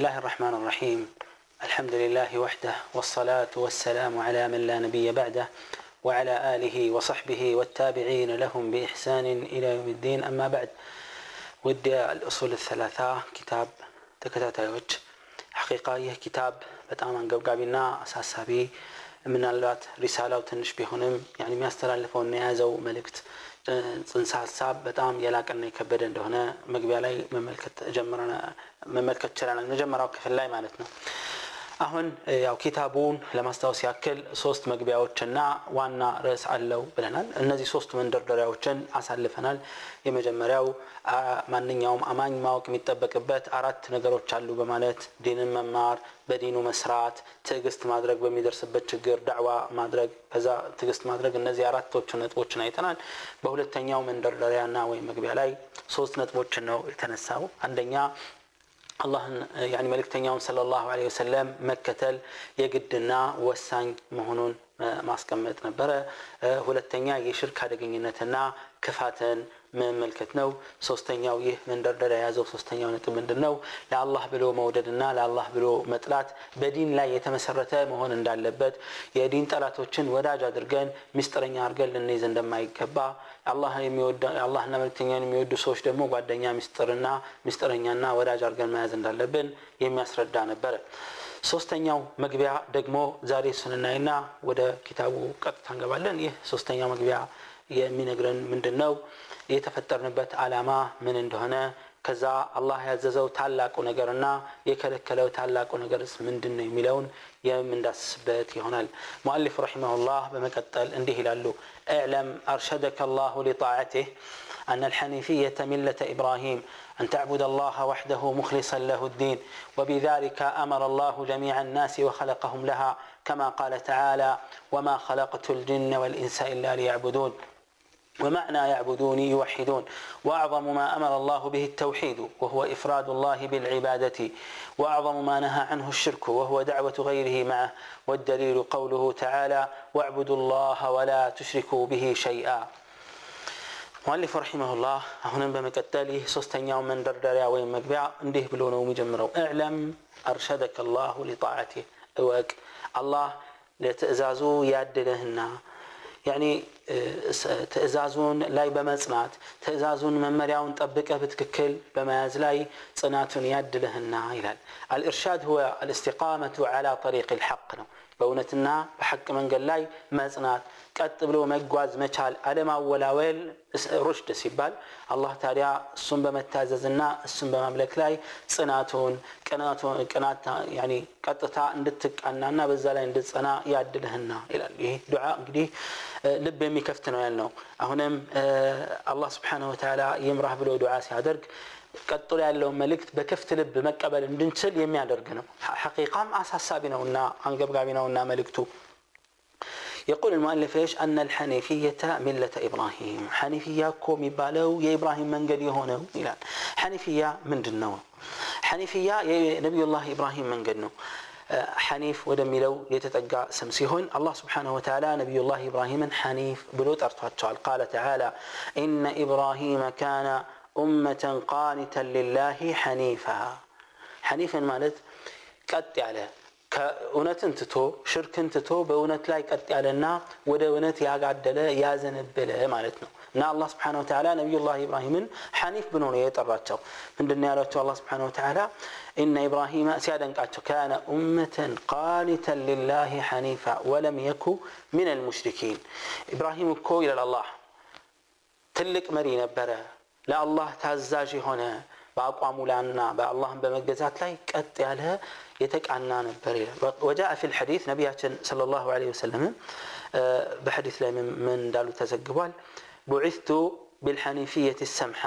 الله الرحمن الرحيم الحمد لله وحده والصلاة والسلام على من لا نبي بعده وعلى آله وصحبه والتابعين لهم بإحسان إلى يوم الدين أما بعد ودي الأصول الثلاثة كتاب ተከታታዮች ሐቂቃ ይህ أساسها በጣም አንገብጋቢና አሳሳቢ ምናልባት ሪሳላው يعني ما የሚያስተላልፈውና የያዘው መልእክት ጽንሰ ሀሳብ በጣም የላቀና የከበደ እንደሆነ መግቢያ ላይ መመልከት ችለናል፣ መጀመሪያው ክፍል ላይ ማለት ነው። አሁን ያው ኪታቡን ለማስታወስ ያክል ሶስት መግቢያዎችና ዋና ርዕስ አለው ብለናል። እነዚህ ሶስት መንደርደሪያዎችን አሳልፈናል። የመጀመሪያው ማንኛውም አማኝ ማወቅ የሚጠበቅበት አራት ነገሮች አሉ በማለት ዲንን መማር፣ በዲኑ መስራት፣ ትዕግስት ማድረግ፣ በሚደርስበት ችግር ዳዕዋ ማድረግ፣ ከዛ ትዕግስት ማድረግ። እነዚህ አራቶቹ ነጥቦችን አይተናል። በሁለተኛው መንደርደሪያና ወይም መግቢያ ላይ ሶስት ነጥቦችን ነው የተነሳው። አንደኛ አላህን መልእክተኛውን ሰለላሁ ዐለይሂ ወሰለም መከተል የግድና ወሳኝ መሆኑን ማስቀመጥ ነበረ። ሁለተኛ የሽርክ አደገኝነትና ክፋትን መመልከት ነው። ሶስተኛው ይህ መንደርደሪያ የያዘው ሶስተኛው ነጥብ ምንድን ነው? ለአላህ ብሎ መውደድና ለአላህ ብሎ መጥላት በዲን ላይ የተመሰረተ መሆን እንዳለበት የዲን ጠላቶችን ወዳጅ አድርገን ሚስጥረኛ አድርገን ልንይዝ እንደማይገባ አላህና መልክተኛን የሚወዱ ሰዎች ደግሞ ጓደኛ ሚስጥርና ሚስጥረኛና ወዳጅ አድርገን መያዝ እንዳለብን የሚያስረዳ ነበረ። ሶስተኛው መግቢያ ደግሞ ዛሬ ስንናይና ወደ ኪታቡ ቀጥታ እንገባለን። ይህ ሶስተኛው መግቢያ የሚነግረን ምንድን ነው? የተፈጠርንበት ዓላማ ምን እንደሆነ ከዛ አላህ ያዘዘው ታላቁ ነገርና የከለከለው ታላቁ ነገርስ ምንድን ነው የሚለውን የምንዳስስበት ይሆናል ሙአሊፍ ረሒመሁላህ በመቀጠል እንዲህ ይላሉ اعلم أرشدك الله لطاعته أن الحنيفية ملة إبراهيم أن تعبد الله وحده مخلصا له الدين وبذلك أمر الله جميع الناس وخلقهم لها كما قال تعالى وما خلقت الجن والإنس إلا ليعبدون ومعنى يعبدوني يوحدون واعظم ما امر الله به التوحيد وهو افراد الله بالعباده واعظم ما نهى عنه الشرك وهو دعوه غيره معه والدليل قوله تعالى واعبدوا الله ولا تشركوا به شيئا ሙአሊፉ ረሒመሁላህ አሁንም በመቀጠል ይህ ሶስተኛው መንደርደሪያ ወይም መግቢያ እንዲህ ብሎ ነው የሚጀምረው እዕለም አርሸደከ ላሁ ሊጣዓቲህ እወቅ الله لتأزازو ያድለህና يعني ትዕዛዙን ላይ በመጽናት ትዕዛዙን መመሪያውን ጠብቀህ በትክክል በመያዝ ላይ ጽናቱን ያድልህና ይላል አልእርሻድ ሁወ አልእስቲቃመቱ ዓላ ጠሪቅ ልሐቅ ነው በእውነትና በሐቅ መንገድ ላይ መጽናት ቀጥ ብሎ መጓዝ መቻል አለማወላወል ሩሽድ ሲባል አላህ ታዲያ እሱን በመታዘዝና እሱን በማምለክ ላይ ጽናቱን ቅናት ቀጥታ እንድትቃናና በዛ ላይ እንድትጸና ያድልህና ይላል። ይህ ዱዓ እንግዲህ ልብ የሚከፍት ነው ያልነው። አሁንም አላህ ስብሓነሁ ወተዓላ ይምራህ ብሎ ዱዓ ሲያደርግ ቀጥሎ ያለውን መልእክት በክፍት ልብ መቀበል እንድንችል የሚያደርግ ነው። ሐቂቃም አሳሳቢ ነውና አንገብጋቢ ነውና መልእክቱ يقول المؤلف ايش؟ ان الحنيفيه مله ابراهيم، حنيفيه كومي بالو يا ابراهيم من قد هنا حنيفيه من جنوا حنيفيه يا نبي الله ابراهيم من قد آه، حنيف ودمي لو يتتقى سمسيهن الله سبحانه وتعالى نبي الله ابراهيم حنيف بلو ترتوتشال قال تعالى ان ابراهيم كان أمة قانتا لله حنيفا حنيفا مالت قط عليه ከእውነትን ትቶ ሽርክን ትቶ በእውነት ላይ ቀጥ ያለና ወደ እውነት ያጋደለ ያዘነበለ ማለት ነው እና አላህ ስብሓን ወተላ ነቢዩ ላህ ኢብራሂምን ሐኒፍ ብሎ ነው የጠራቸው ምንድን ያሏቸው አላህ ስብሓን ወተላ إن إبراهيم سيادنقاتشو كان أمة قانتا لله حنيفا ولم يكن من المشركين إبراهيم كو إلى الله تلك مري نبرة لا الله تازاجي هنا በአቋሙ ላና በአላህን በመገዛት ላይ ቀጥ ያለ የተቃና ነበር ይላል ወጃ ፊል ሐዲት ነቢያችን ለ ላሁ ለ ወሰለም በሐዲት ላይ ምን እንዳሉ ተዘግቧል ቡዒቱ ቢልሐኒፊየት ሰምሐ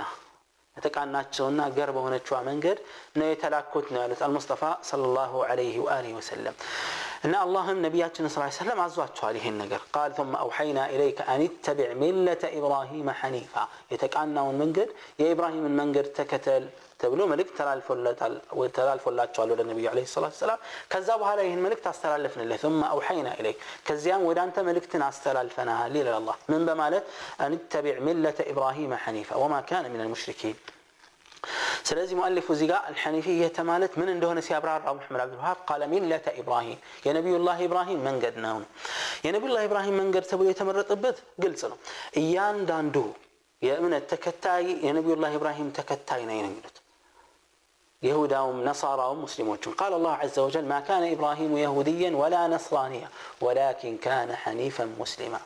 የተቃናቸውና ገር በሆነችዋ መንገድ ነው የተላኩት ነው ያሉት አልሙስጠፋ ለ ላሁ ለህ ወአሊህ ወሰለም ان الله النبياتنا صلى الله عليه وسلم عزوات عليه النقر قال ثم اوحينا اليك ان اتبع مله ابراهيم حنيفا يتقانا منجد يا ابراهيم المنجد تكتل تبلو ملك ترالف ولا ترالف ولا النبي عليه الصلاه والسلام كذا بها عليه الملك تستلفنا له ثم اوحينا اليك كزيان واذا انت ملكتنا استلفنا لله الله من بماله ان اتبع مله ابراهيم حنيفا وما كان من المشركين سلازم مؤلف زيغا الحنيفية تمالت من عنده نسي أبرار أبو محمد عبد الوهاب قال من لا إبراهيم يا نبي الله إبراهيم من قد ناون يا نبي الله إبراهيم من قد تبوي تمرت أبت قلت له إيان داندو يا من التكتاي يا نبي الله إبراهيم تكتاي نين قلت يهودا ونصارى ومسلمون قال الله عز وجل ما كان إبراهيم يهوديا ولا نصرانيا ولكن كان حنيفا مسلما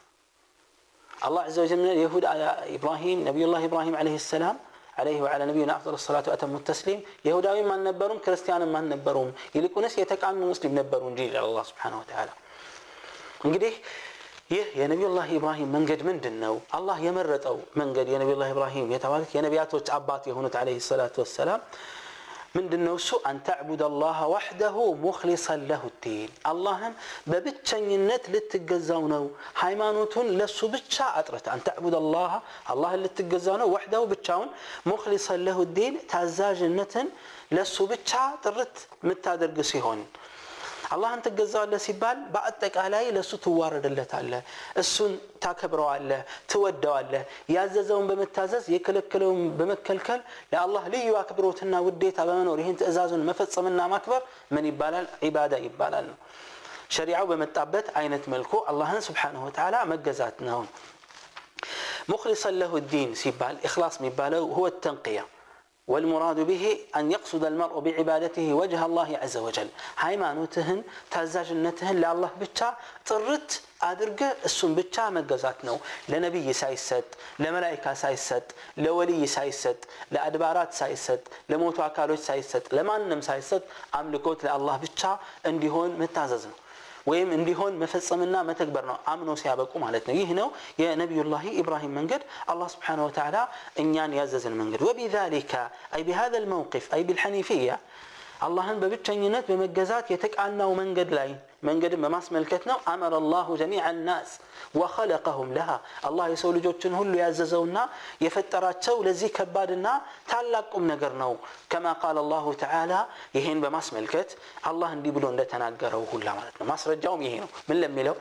الله عز وجل من اليهود على إبراهيم نبي الله إبراهيم عليه السلام عليه وعلى نبينا افضل الصلاه واتم التسليم يهوداوي ما نبرون كريستيان ما نبرون يلكونس يتقام مسلم نبرون جيل على الله سبحانه وتعالى انقديه ይህ የነቢ ላህ ኢብራሂም መንገድ ምንድን ነው አላህ يا نبي الله ابراهيم ኢብራሂም የተባሉት የነቢያቶች አባት የሆኑት عليه الصلاه والسلام من دنوسو أن تعبد الله وحده مخلصا له الدين اللهم ببتشن النت لتقزونه حيمانوتون لسو بتشا أطرت أن تعبد الله الله اللي تقزونه وحده بتشاون مخلصا له الدين تازاج النت لسو بتشا طرت متادر قسيهون አላህን ትገዛዋለህ ሲባል በአጠቃላይ ለእሱ ትዋረድለታለህ እሱን ታከብረዋለህ ትወደዋለህ ያዘዘውን በመታዘዝ የከለከለውን በመከልከል ለአላህ ልዩ አክብሮትና ውዴታ በመኖር ይህን ትእዛዙን መፈጸምና ማክበር ምን ይባላል ዒባዳ ይባላል ነው ሸሪዓው በመጣበት አይነት መልኩ አላህን ስብሓንሁ ወተዓላ መገዛት ነው ሙክሊሰን ለሁ ዲን ሲባል ኢክላስ የሚባለው ሁወ ተንቅያ والمراد به أن يقصد المرء بعبادته وجه الله عز وجل هاي ما نوتهن تازاج نتهن لالله بتا طرت أدرق السن بتا مقزات نو لنبي سايسد لملائكة سايسد لولي سايسد لأدبارات سايسد لموت أكالوش سايسد لما نم سايسد أملكوت لالله بتا اندي هون متازازنو ወይም እንዲሆን መፈጸምና መተግበር ነው አምኖ ሲያበቁ ማለት ነው ይህ ነው የነቢዩላህ ኢብራሂም መንገድ አላህ ስብሓን ወተላ እኛን ያዘዘን መንገድ ወቢዛሊከ አይ ቢሃذ ልመውቅፍ አይ ብልሐኒፍያ አላህን በብቸኝነት በመገዛት የተቃናው መንገድ ላይ من قدم ماس ملكتنا أمر الله جميع الناس وخلقهم لها الله يسوي لجوتن هل يعززونا يفترات شو لزي كبارنا تعلقكم نقرنو كما قال الله تعالى يهين بماس ملكت الله اندي بلون لتناقره كل عمالتنا ماس رجعهم يهينو من لم يلو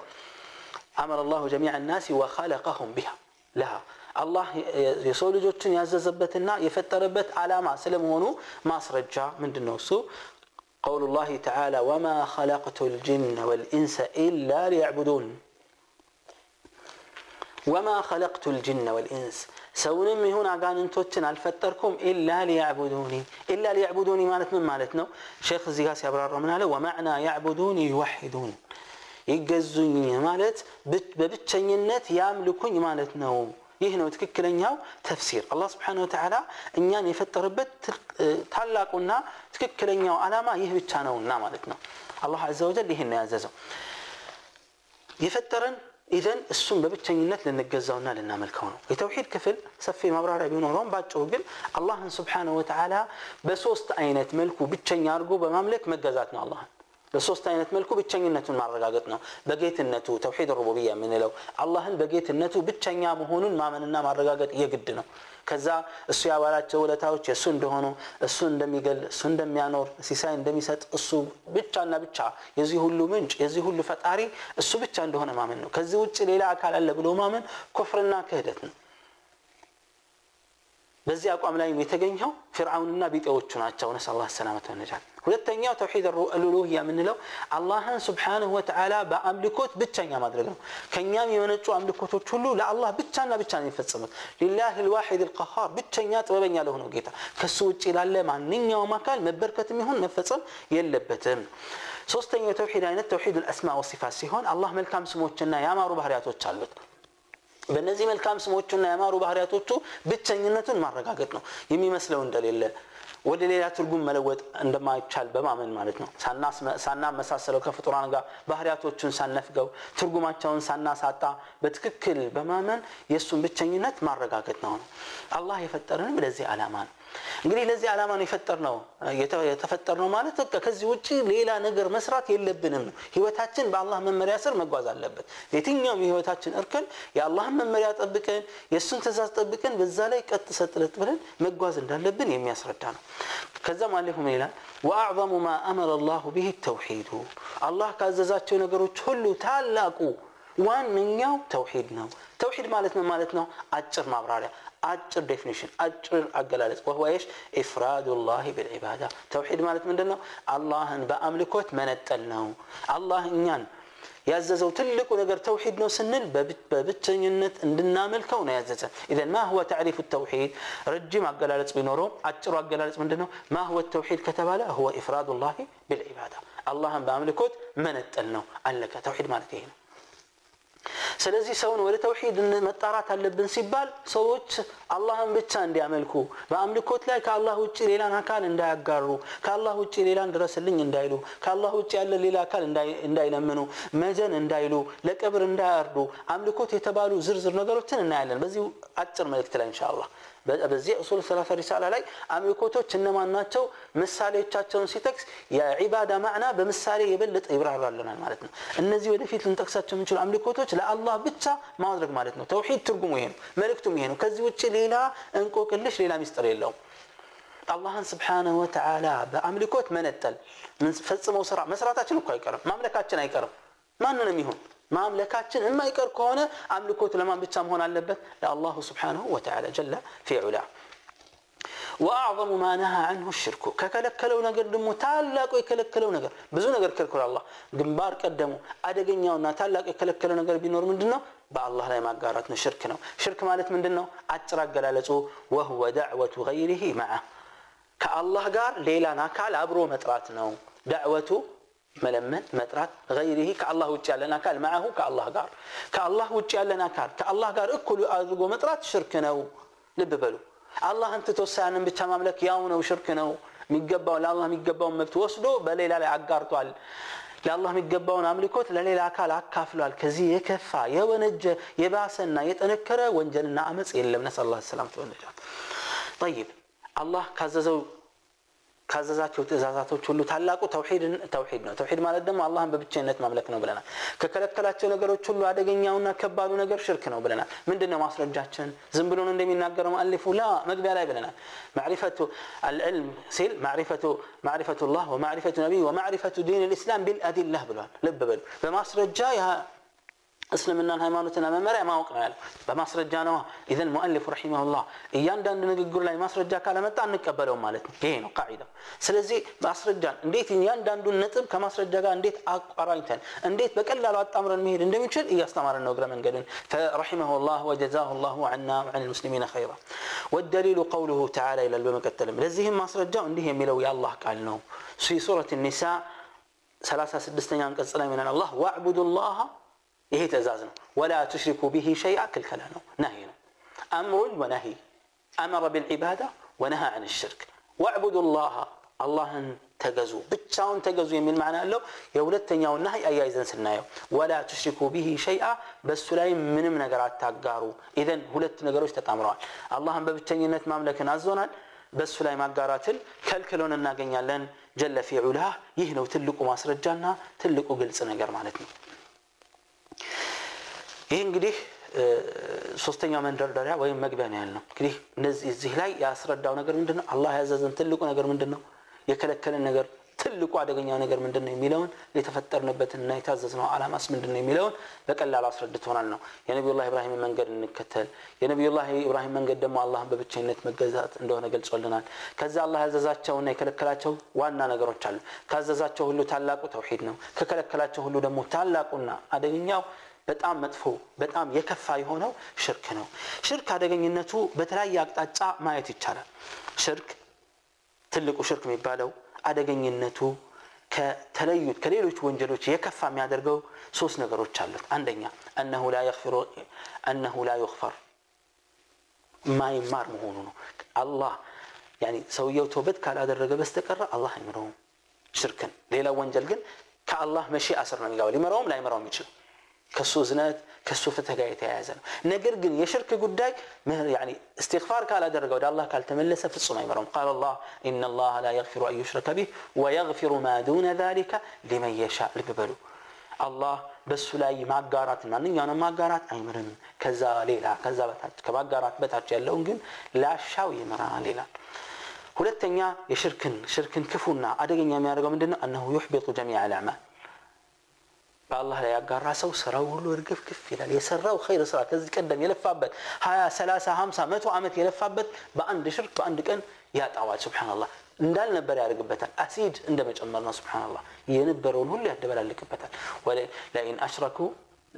أمر الله جميع الناس وخلقهم بها لها الله يسوي لجوتن يعززبتنا يفتربت على ما سلمونو ماس رجع من دنوسو قول الله تعالى وما خلقت الجن والانس الا ليعبدون وما خلقت الجن والانس سوني من هنا قال انتوتن الفتركم الا ليعبدوني الا ليعبدوني مالت من مالتنا شيخ الزياس يا برار من ومعنى يعبدوني يوحدون يقزوني مالت ببتشنينت يملكون مالتنا ይህ ነው ትክክለኛው ተፍሲር። አላህ ስብሓነሁ ወተዓላ እኛን የፈጠረበት ታላቁና ትክክለኛው አላማ ይህ ብቻ ነውና ማለት ነው። አላህ አዘወጀል ይህን ነው ያዘዘው የፈጠረን ኢዘን እሱን በብቸኝነት ልንገዛውና ልናመልከው ነው። የተውሂድ ክፍል ሰፊ ማብራሪያ ቢኖረውም ባጭሩ ግን አላህን ስብሓነሁ ወተዓላ በሶስት አይነት መልኩ ብቸኛ አድርጎ በማምለክ መገዛት ነው አላህን በሶስት አይነት መልኩ ብቸኝነቱን ማረጋገጥ ነው። በጌትነቱ ተውሒድ ሩቡብያ የምንለው አላህን በጌትነቱ ብቸኛ መሆኑን ማመንና ማረጋገጥ የግድ ነው። ከዛ እሱ ያዋላቸው ውለታዎች የእሱ እንደሆኑ፣ እሱ እንደሚገል፣ እሱ እንደሚያኖር፣ ሲሳይ እንደሚሰጥ፣ እሱ ብቻና ብቻ የዚህ ሁሉ ምንጭ የዚህ ሁሉ ፈጣሪ እሱ ብቻ እንደሆነ ማመን ነው። ከዚህ ውጭ ሌላ አካል አለ ብሎ ማመን ኩፍርና ክህደት ነው። በዚህ አቋም ላይ የተገኘው ፊርዓውንና ቢጤዎቹ ናቸው። ነስ አላ ሰላመት ነጃት። ሁለተኛው ተውሒድ አልኡሉሂያ የምንለው አላህን ስብሓንሁ ወተዓላ በአምልኮት ብቸኛ ማድረግ ነው። ከእኛም የመነጩ አምልኮቶች ሁሉ ለአላህ ብቻና ብቻ ነው የሚፈጸሙት። ሊላህ ልዋሒድ ልቀሃር ብቸኛ ጥበበኛ ለሆነው ጌታ ከሱ ውጭ ላለ ማንኛውም አካል መበርከትም ይሁን መፈጸም የለበትም። ሶስተኛው የተውሒድ አይነት ተውሒድ ልአስማ ወሲፋት ሲሆን አላህ መልካም ስሞችና ያማሩ ባህርያቶች አሉት። በእነዚህ መልካም ስሞቹና ያማሩ ባህሪያቶቹ ብቸኝነቱን ማረጋገጥ ነው የሚመስለው እንደሌለ ወደ ሌላ ትርጉም መለወጥ እንደማይቻል በማመን ማለት ነው። ሳናመሳሰለው ከፍጡራን ጋር ባህሪያቶቹን ሳነፍገው ትርጉማቸውን ሳናሳጣ በትክክል በማመን የእሱን ብቸኝነት ማረጋገጥ ነው ነው አላህ የፈጠረንም ለዚህ ዓላማ ነው። እንግዲህ ለዚህ ዓላማ ነው የፈጠር ነው የተፈጠር ነው ማለት በቃ ከዚህ ውጭ ሌላ ነገር መስራት የለብንም ነው። ህይወታችን በአላህ መመሪያ ስር መጓዝ አለበት። የትኛውም የህይወታችን እርከን የአላህን መመሪያ ጠብቀን የእሱን ትእዛዝ ጠብቀን በዛ ላይ ቀጥ ሰጥለት ብለን መጓዝ እንዳለብን የሚያስረዳ ነው። ከዛም አለፉም ሌላ ወአዕظሙ ማ አመረ ላሁ ብህ ተውሒዱ አላህ ካዘዛቸው ነገሮች ሁሉ ታላቁ ዋነኛው ተውሒድ ነው። ተውሒድ ማለት ነው ማለት ነው? አጭር ማብራሪያ አጭር ዴፊኒሽን አጭር አገላለጽ ወህዋ የሽ ኢፍራዱ ላህ ብልዒባዳ ተውሒድ ማለት ምንድን ነው አላህን በአምልኮት መነጠል ነው አላህ እኛን ያዘዘው ትልቁ ነገር ተውሒድ ነው ስንል በብቸኝነት እንድናመልከው ነው ያዘዘን ኢዘን ማ ሁወ ተዕሪፍ ተውሒድ ረጅም አገላለጽ ቢኖረውም አጭሩ አገላለጽ ምንድን ነው ማ ሁወ ተውሒድ ከተባለ ሁወ ኢፍራዱ ላህ ብልዒባዳ አላህን በአምልኮት መነጠል ነው አለቀ ተውሒድ ማለት ይሄ ነው ስለዚህ ሰውን ወደ ተውሂድ መጣራት አለብን ሲባል ሰዎች አላህን ብቻ እንዲያመልኩ በአምልኮት ላይ ከአላህ ውጭ ሌላን አካል እንዳያጋሩ ከአላህ ውጭ ሌላን ድረስልኝ እንዳይሉ ከአላህ ውጭ ያለ ሌላ አካል እንዳይለምኑ መጀን እንዳይሉ ለቀብር እንዳያርዱ አምልኮት የተባሉ ዝርዝር ነገሮችን እናያለን በዚህ አጭር መልእክት ላይ እንሻ በዚህ ኡሱል ሰላሳ ሪሳላ ላይ አሚኮቶች እነማን ናቸው ምሳሌዎቻቸውን ሲጠቅስ የዒባዳ ማዕና በምሳሌ የበለጠ ይብራራልናል ማለት ነው። እነዚህ ወደፊት ልንጠቅሳቸው የምንችሉ አምልኮቶች ለአላህ ብቻ ማድረግ ማለት ነው። ተውሂድ ትርጉሙ ይሄ ነው፣ መልእክቱም ይሄ ነው። ከዚህ ውጭ ሌላ እንቆቅልሽ፣ ሌላ ሚስጥር የለውም። አላህን ስብሓነሁ ወተዓላ በአምልኮት መነጠል፣ ፈጽመው ስራ መስራታችን እኮ አይቀርም፣ ማምለካችን አይቀርም። ማንንም ይሁን ማምለካችን የማይቀር ከሆነ አምልኮቱ ለማን ብቻ መሆን አለበት الله سبحانه وتعالى جل في علاه وأعظم ما نهى عنه الشرك ككلكل ونقر دمو تالاك ويكلكل ونقر بزو نقر كلكل الله قنبار قدمو أدقن يونا تالاك ويكلكل ونقر بنور من دنا با الله لا ما قارتنا شركنا شرك مالت من دنا أترق لالتو وهو دعوة غيره معه كالله قار ليلانا كالعبرو متراتنا دعوته መለመን መጥራት ገይሪህ ከአላህ ውጭ ያለን አካል መዐሁ ከአላህ ጋር ከአላህ ውጭ ያለን አካል ከአላህ ጋር እኩል አድርጎ መጥራት ሽርክ ነው ልብ በሉ አላህን ትቶ ብቻ ማምለክ ያው ነው ሽርክ ነው የሚገባው ለአላህ የሚገባውን መብት ወስዶ በሌላ ላይ አጋርቷል ለአላህ የሚገባውን አምልኮት ለሌላ አካል አካፍሏል ከዚህ የከፋ የወነጀ የባሰና የጠነከረ ወንጀልና አመፅ የለም ነስ ላ ሰላም ተወነጃት ጠይብ አላህ ካዘዘው ካዘዛቸው ትእዛዛቶች ሁሉ ታላቁ ተውሂድ ተውሂድ ነው ተውሂድ ማለት ደግሞ አላህን በብቸኝነት ማምለክ ነው ብለናል ከከለከላቸው ነገሮች ሁሉ አደገኛውና ከባዱ ነገር ሽርክ ነው ብለናል ምንድነው ማስረጃችን ዝም ብሎ ነው እንደሚናገረው ማአሊፉ ላ መግቢያ ላይ ብለናል ማዕሪፈቱ አልዕልም ሲል ማዕሪፈቱ ማዕሪፈቱ ላህ ወማዕሪፈቱ ነቢይ ወማዕሪፈቱ ዲን ልእስላም ቢልአዲላህ ብሏል ልብ በሉ በማስረጃ እስልምናን ሃይማኖትና መመሪያ ማወቅ ነው ያለው በማስረጃ ነዋ ኢዘን ሙአሊፍ ረሒመሁላህ እያንዳንዱ ንግግር ላይ ማስረጃ ካለመጣ አንቀበለውም ማለት ነው ይሄ ነው ቃዒዳው ስለዚህ ማስረጃን እንዴት እያንዳንዱን ነጥብ ከማስረጃ ጋር እንዴት አቆራኝተን እንዴት በቀላሉ አጣምረን መሄድ እንደሚችል እያስተማረን ነው እግረ መንገድን ረሒመሁላህ ወጀዛሁ ላሁ ዐና ወዐን ልሙስሊሚን ኸይራ والدليل قوله تعالى إلى البمكتل لذهم ما سرجا عندهم يلو يا الله قال نو في سورة النساء 36 قصة من الله واعبدوا الله ይሄ ትእዛዝ ነው ወላ ትሽሪኩ ቢሂ ሸይአ ክልከላ ነው ነሂ ነው አምሩን ወነሂ አመረ ቢልዒባዳ ወነሃ አን ሽርክ ወዕቡዱ ላሃ አላህን ተገዙ ብቻውን ተገዙ የሚል ማዕና አለው የሁለተኛውን ናህይ አያይዘን ስናየው ወላ ትሽሪኩ ቢሂ ሸይአ በእሱ ላይ ምንም ነገር አታጋሩ ኢዘን ሁለት ነገሮች ተጣምረዋል አላህን በብቸኝነት ማምለክን አዞናል በእሱ ላይ ማጋራትን ከልክሎን እናገኛለን ጀለ ፊ ዑላህ ይህ ነው ትልቁ ማስረጃና ትልቁ ግልጽ ነገር ማለት ነው ይህ እንግዲህ ሶስተኛው መንደርደሪያ ወይም መግቢያ ነው ያልነው። እንግዲህ እዚህ ላይ ያስረዳው ነገር ምንድን ነው? አላህ ያዘዘን ትልቁ ነገር ምንድን ነው? የከለከለን ነገር ትልቁ አደገኛው ነገር ምንድን ነው የሚለውን እና የታዘዝነው አላማስ ምንድን ነው የሚለውን በቀላሉ አስረድቶናል ነው የነቢዩላህ ኢብራሂምን መንገድ እንከተል። የነቢዩላህ ኢብራሂም መንገድ ደግሞ አላህን በብቸኝነት መገዛት እንደሆነ ገልጾልናል። ከዚ አላህ እና የከለከላቸው ዋና ነገሮች አሉ። ካዘዛቸው ሁሉ ታላቁ ተውሂድ ነው። ከከለከላቸው ሁሉ ደግሞ ታላቁና አደገኛው በጣም መጥፎ በጣም የከፋ የሆነው ሽርክ ነው። ሽርክ አደገኝነቱ በተለያየ አቅጣጫ ማየት ይቻላል። ሽርክ ትልቁ ሽርክ የሚባለው አደገኝነቱ ከተለዩት ከሌሎች ወንጀሎች የከፋ የሚያደርገው ሶስት ነገሮች አሉት። አንደኛ እነሁ ላ ዩክፈር ማይማር መሆኑ ነው። አላህ ሰውየው ተውበት ካላደረገ በስተቀረ አላህ አይምረውም ሽርክን። ሌላው ወንጀል ግን ከአላህ መሺ አስር ነው የሚገባው ሊመራውም ላይመራውም ይችላል። ከሱ እዝነት ከሱ ፍትህ ጋር የተያያዘ ነው ነገር ግን የሽርክ ጉዳይ ያኒ እስትግፋር ካላደረገ ወደ አላህ ካልተመለሰ ፍጹም አይመረውም ቃል ላ እና ላህ ላ የግፊሩ አን ዩሽረከ ቢህ ወየግፊሩ ማ ዱነ ዛሊከ ሊመን የሻ ልብ በሉ አላህ በሱ ላይ ማጋራት ማንኛውንም ማጋራት አይምርም ከዛ ሌላ ከዛ በታች ከማጋራት በታች ያለውን ግን ላሻው ይምራል ይላል ሁለተኛ የሽርክን ሽርክን ክፉና አደገኛ የሚያደርገው ምንድን ነው አነሁ ዩሕቢጡ ጀሚዕ አልአዕማል በአላህ ላይ ያጋራ ሰው ስራው ሁሉ እርግፍ ግፍ ይላል። የሰራው ኸይር ስራ ከዚህ ቀደም የለፋበት 20፣ 30፣ 50፣ መቶ ዓመት የለፋበት በአንድ ሽርክ በአንድ ቀን ያጣዋል። ሱብሃነላህ እንዳልነበር ያደርግበታል። አሲድ እንደ መጨመር ነው። ሱብሃነላህ የነበረውን ሁሉ ያደበላልቅበታል። ለኢን አሽረኩ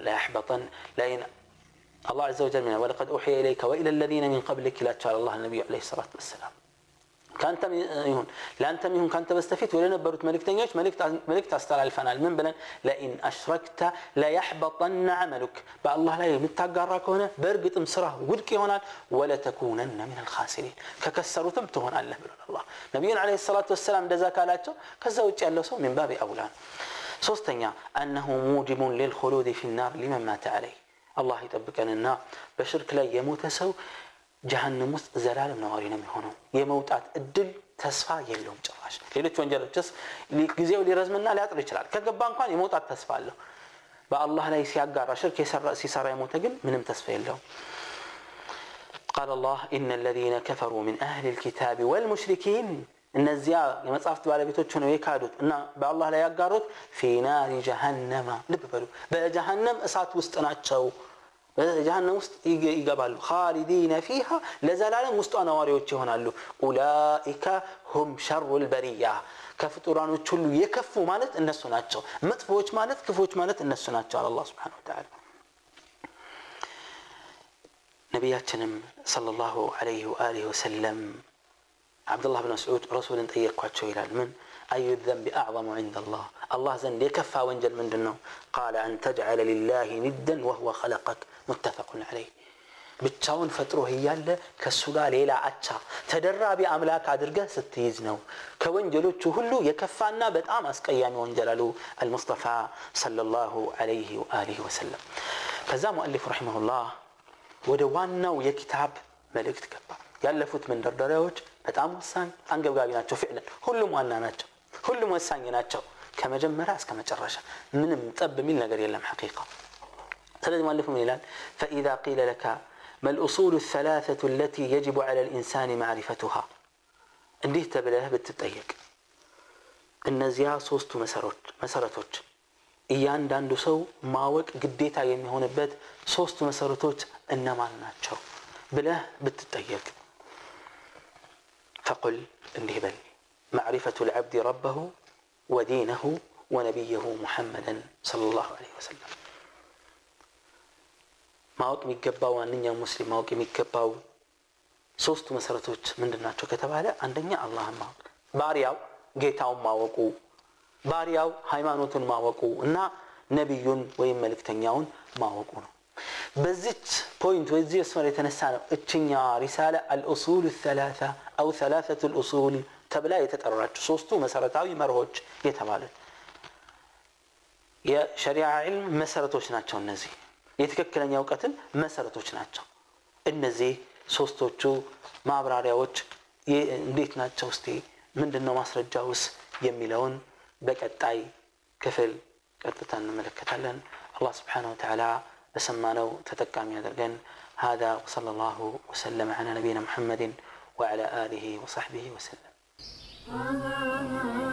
ለያሕበጠን ለኢን አላህ ዐዘ ወጀል ወለቀድ ኡሕየ ኢለይከ ወኢለ ለዚነ ሚን ቀብሊክ ይላቸዋል አላህ ነቢዩ ዐለይሂ ሰላቱ ወሰላም ከአንተ ይሁን ለአንተም ይሁን ከአንተ በስተፊት ወደ ነበሩት መልእክተኞች መልእክት አስተላልፈናል ምን ብለን ለኢን አሽረክተ ለያሕበጠና አመሉክ በአላህ ላይ የምታጋራ ከሆነ በእርግጥም ስራ ውድቅ ይሆናል ወለተኩነነ ምን አልካሲሪን ከከሰሩትም ትሆናለህ ብሏል አላ ነቢዩን ለ ሰላት ወሰላም እንደዛ ካላቸው ከዛ ውጭ ያለው ሰው ሚን ባቢ አውላ ነው ሶስተኛ አነሁ ሙጅቡን ሊልኹሉድ ፊናር ሊመን ማተ አለይ አላህ ይጠብቀንና በሽርክ ላይ የሞተ ሰው ጀሃንም ውስጥ ዘላለም ነዋሪ ነው የሚሆነው የመውጣት እድል ተስፋ የለውም ጭራሽ ሌሎች ወንጀሎችስ ጊዜው ሊረዝምና ሊያጥር ይችላል ከገባ እንኳን የመውጣት ተስፋ አለው በአላህ ላይ ሲያጋራ ሽርክ ሲሰራ የሞተ ግን ምንም ተስፋ የለውም قال الله إن الذين كفروا من أهل الكتاب والمشركين እነዚያ የመጽሐፍት ባለቤቶች ሆነው የካዱት እና በአላህ ላይ ያጋሩት ፊ ናሪ ጀሃነማ ልብ በሉ በጀሃነም እሳት ውስጥ ናቸው ጀሃነም ውስጥ ይገባሉ ኻሊዲነ ፊሃ ለዘላለም ውስጧ ነዋሪዎች ይሆናሉ ኡላኢከ ሁም ሸሩ ልበሪያ ከፍጡራኖች ሁሉ የከፉ ማለት እነሱ ናቸው መጥፎዎች ማለት ክፎች ማለት እነሱ ናቸው አላ ስብን ተላ ነቢያችንም صلى الله عليه وآله وسلم عبد الله بن مسعود رسول طيقكم يلال من أي الذنب أعظم عند الله الله زند يكفى وانجل من دنه قال أن تجعل لله ندا وهو خلقك متفق عليه ብቻውን ፈጥሮህ እያለ ከእሱ ጋር ሌላ አቻ ተደራቢ አምላክ አድርገህ ስትይዝ ነው ከወንጀሎቹ ሁሉ የከፋና በጣም አስቀያሚ ወንጀል አሉ አልሙስጠፋ صለ ላሁ አለይህ ወአሊህ ወሰለም ከዛ ሙአሊፍ ረሒመሁላህ ወደ ዋናው የኪታብ መልእክት ገባ ያለፉት መንደርደሪያዎች በጣም ወሳኝ አንገብጋቢ ናቸው ፍዕለን ሁሉም ዋና ናቸው ሁሉም ወሳኝ ናቸው ከመጀመሪያ እስከ መጨረሻ ምንም ጠብ የሚል ነገር የለም ሐቂቃ ስለዚህ ማለፉ ምን ይላል فإذا قيل لك ما الأصول الثلاثة التي يجب على الإنسان معرفتها እንዲህ ተብለህ ብትጠየቅ እነዚያ ሶስቱ መሰረቶች እያንዳንዱ ሰው ማወቅ ግዴታ የሚሆንበት ሶስቱ መሰረቶች እነማን ናቸው ብለህ ብትጠየቅ ፈቁል እንዲህ በል معرفة العبد ربه ودينه ونبيه محمدا صلى الله عليه وسلم ما أوك ميكبا وأنني مسلم ما أوك ميكبا سوستو مسرتوت من دناتو كتب على عندنا الله ما بارياو جيتاو ما وقو بارياو هايمانوت ما وقو إن نبي وين ملك تنياون ما وقو بزيت بوينت وزي اسمه اللي تنسانه رسالة الأصول الثلاثة أو ثلاثة الأصول ተብላ የተጠራችው ሶስቱ መሰረታዊ መርሆች የተባሉት የሸሪዓ ዕልም መሰረቶች ናቸው። እነዚህ የትክክለኛ እውቀትም መሰረቶች ናቸው። እነዚህ ሶስቶቹ ማብራሪያዎች እንዴት ናቸው? እስቲ ምንድን ነው ማስረጃውስ? የሚለውን በቀጣይ ክፍል ቀጥታ እንመለከታለን። አላህ ስብሓነሁ ወተዓላ በሰማነው ተጠቃሚ አድርገን። هذا وصلى الله وسلم على ሙሐመድን محمد አሊሂ آله وصحبه Ah, ah, ah. ah.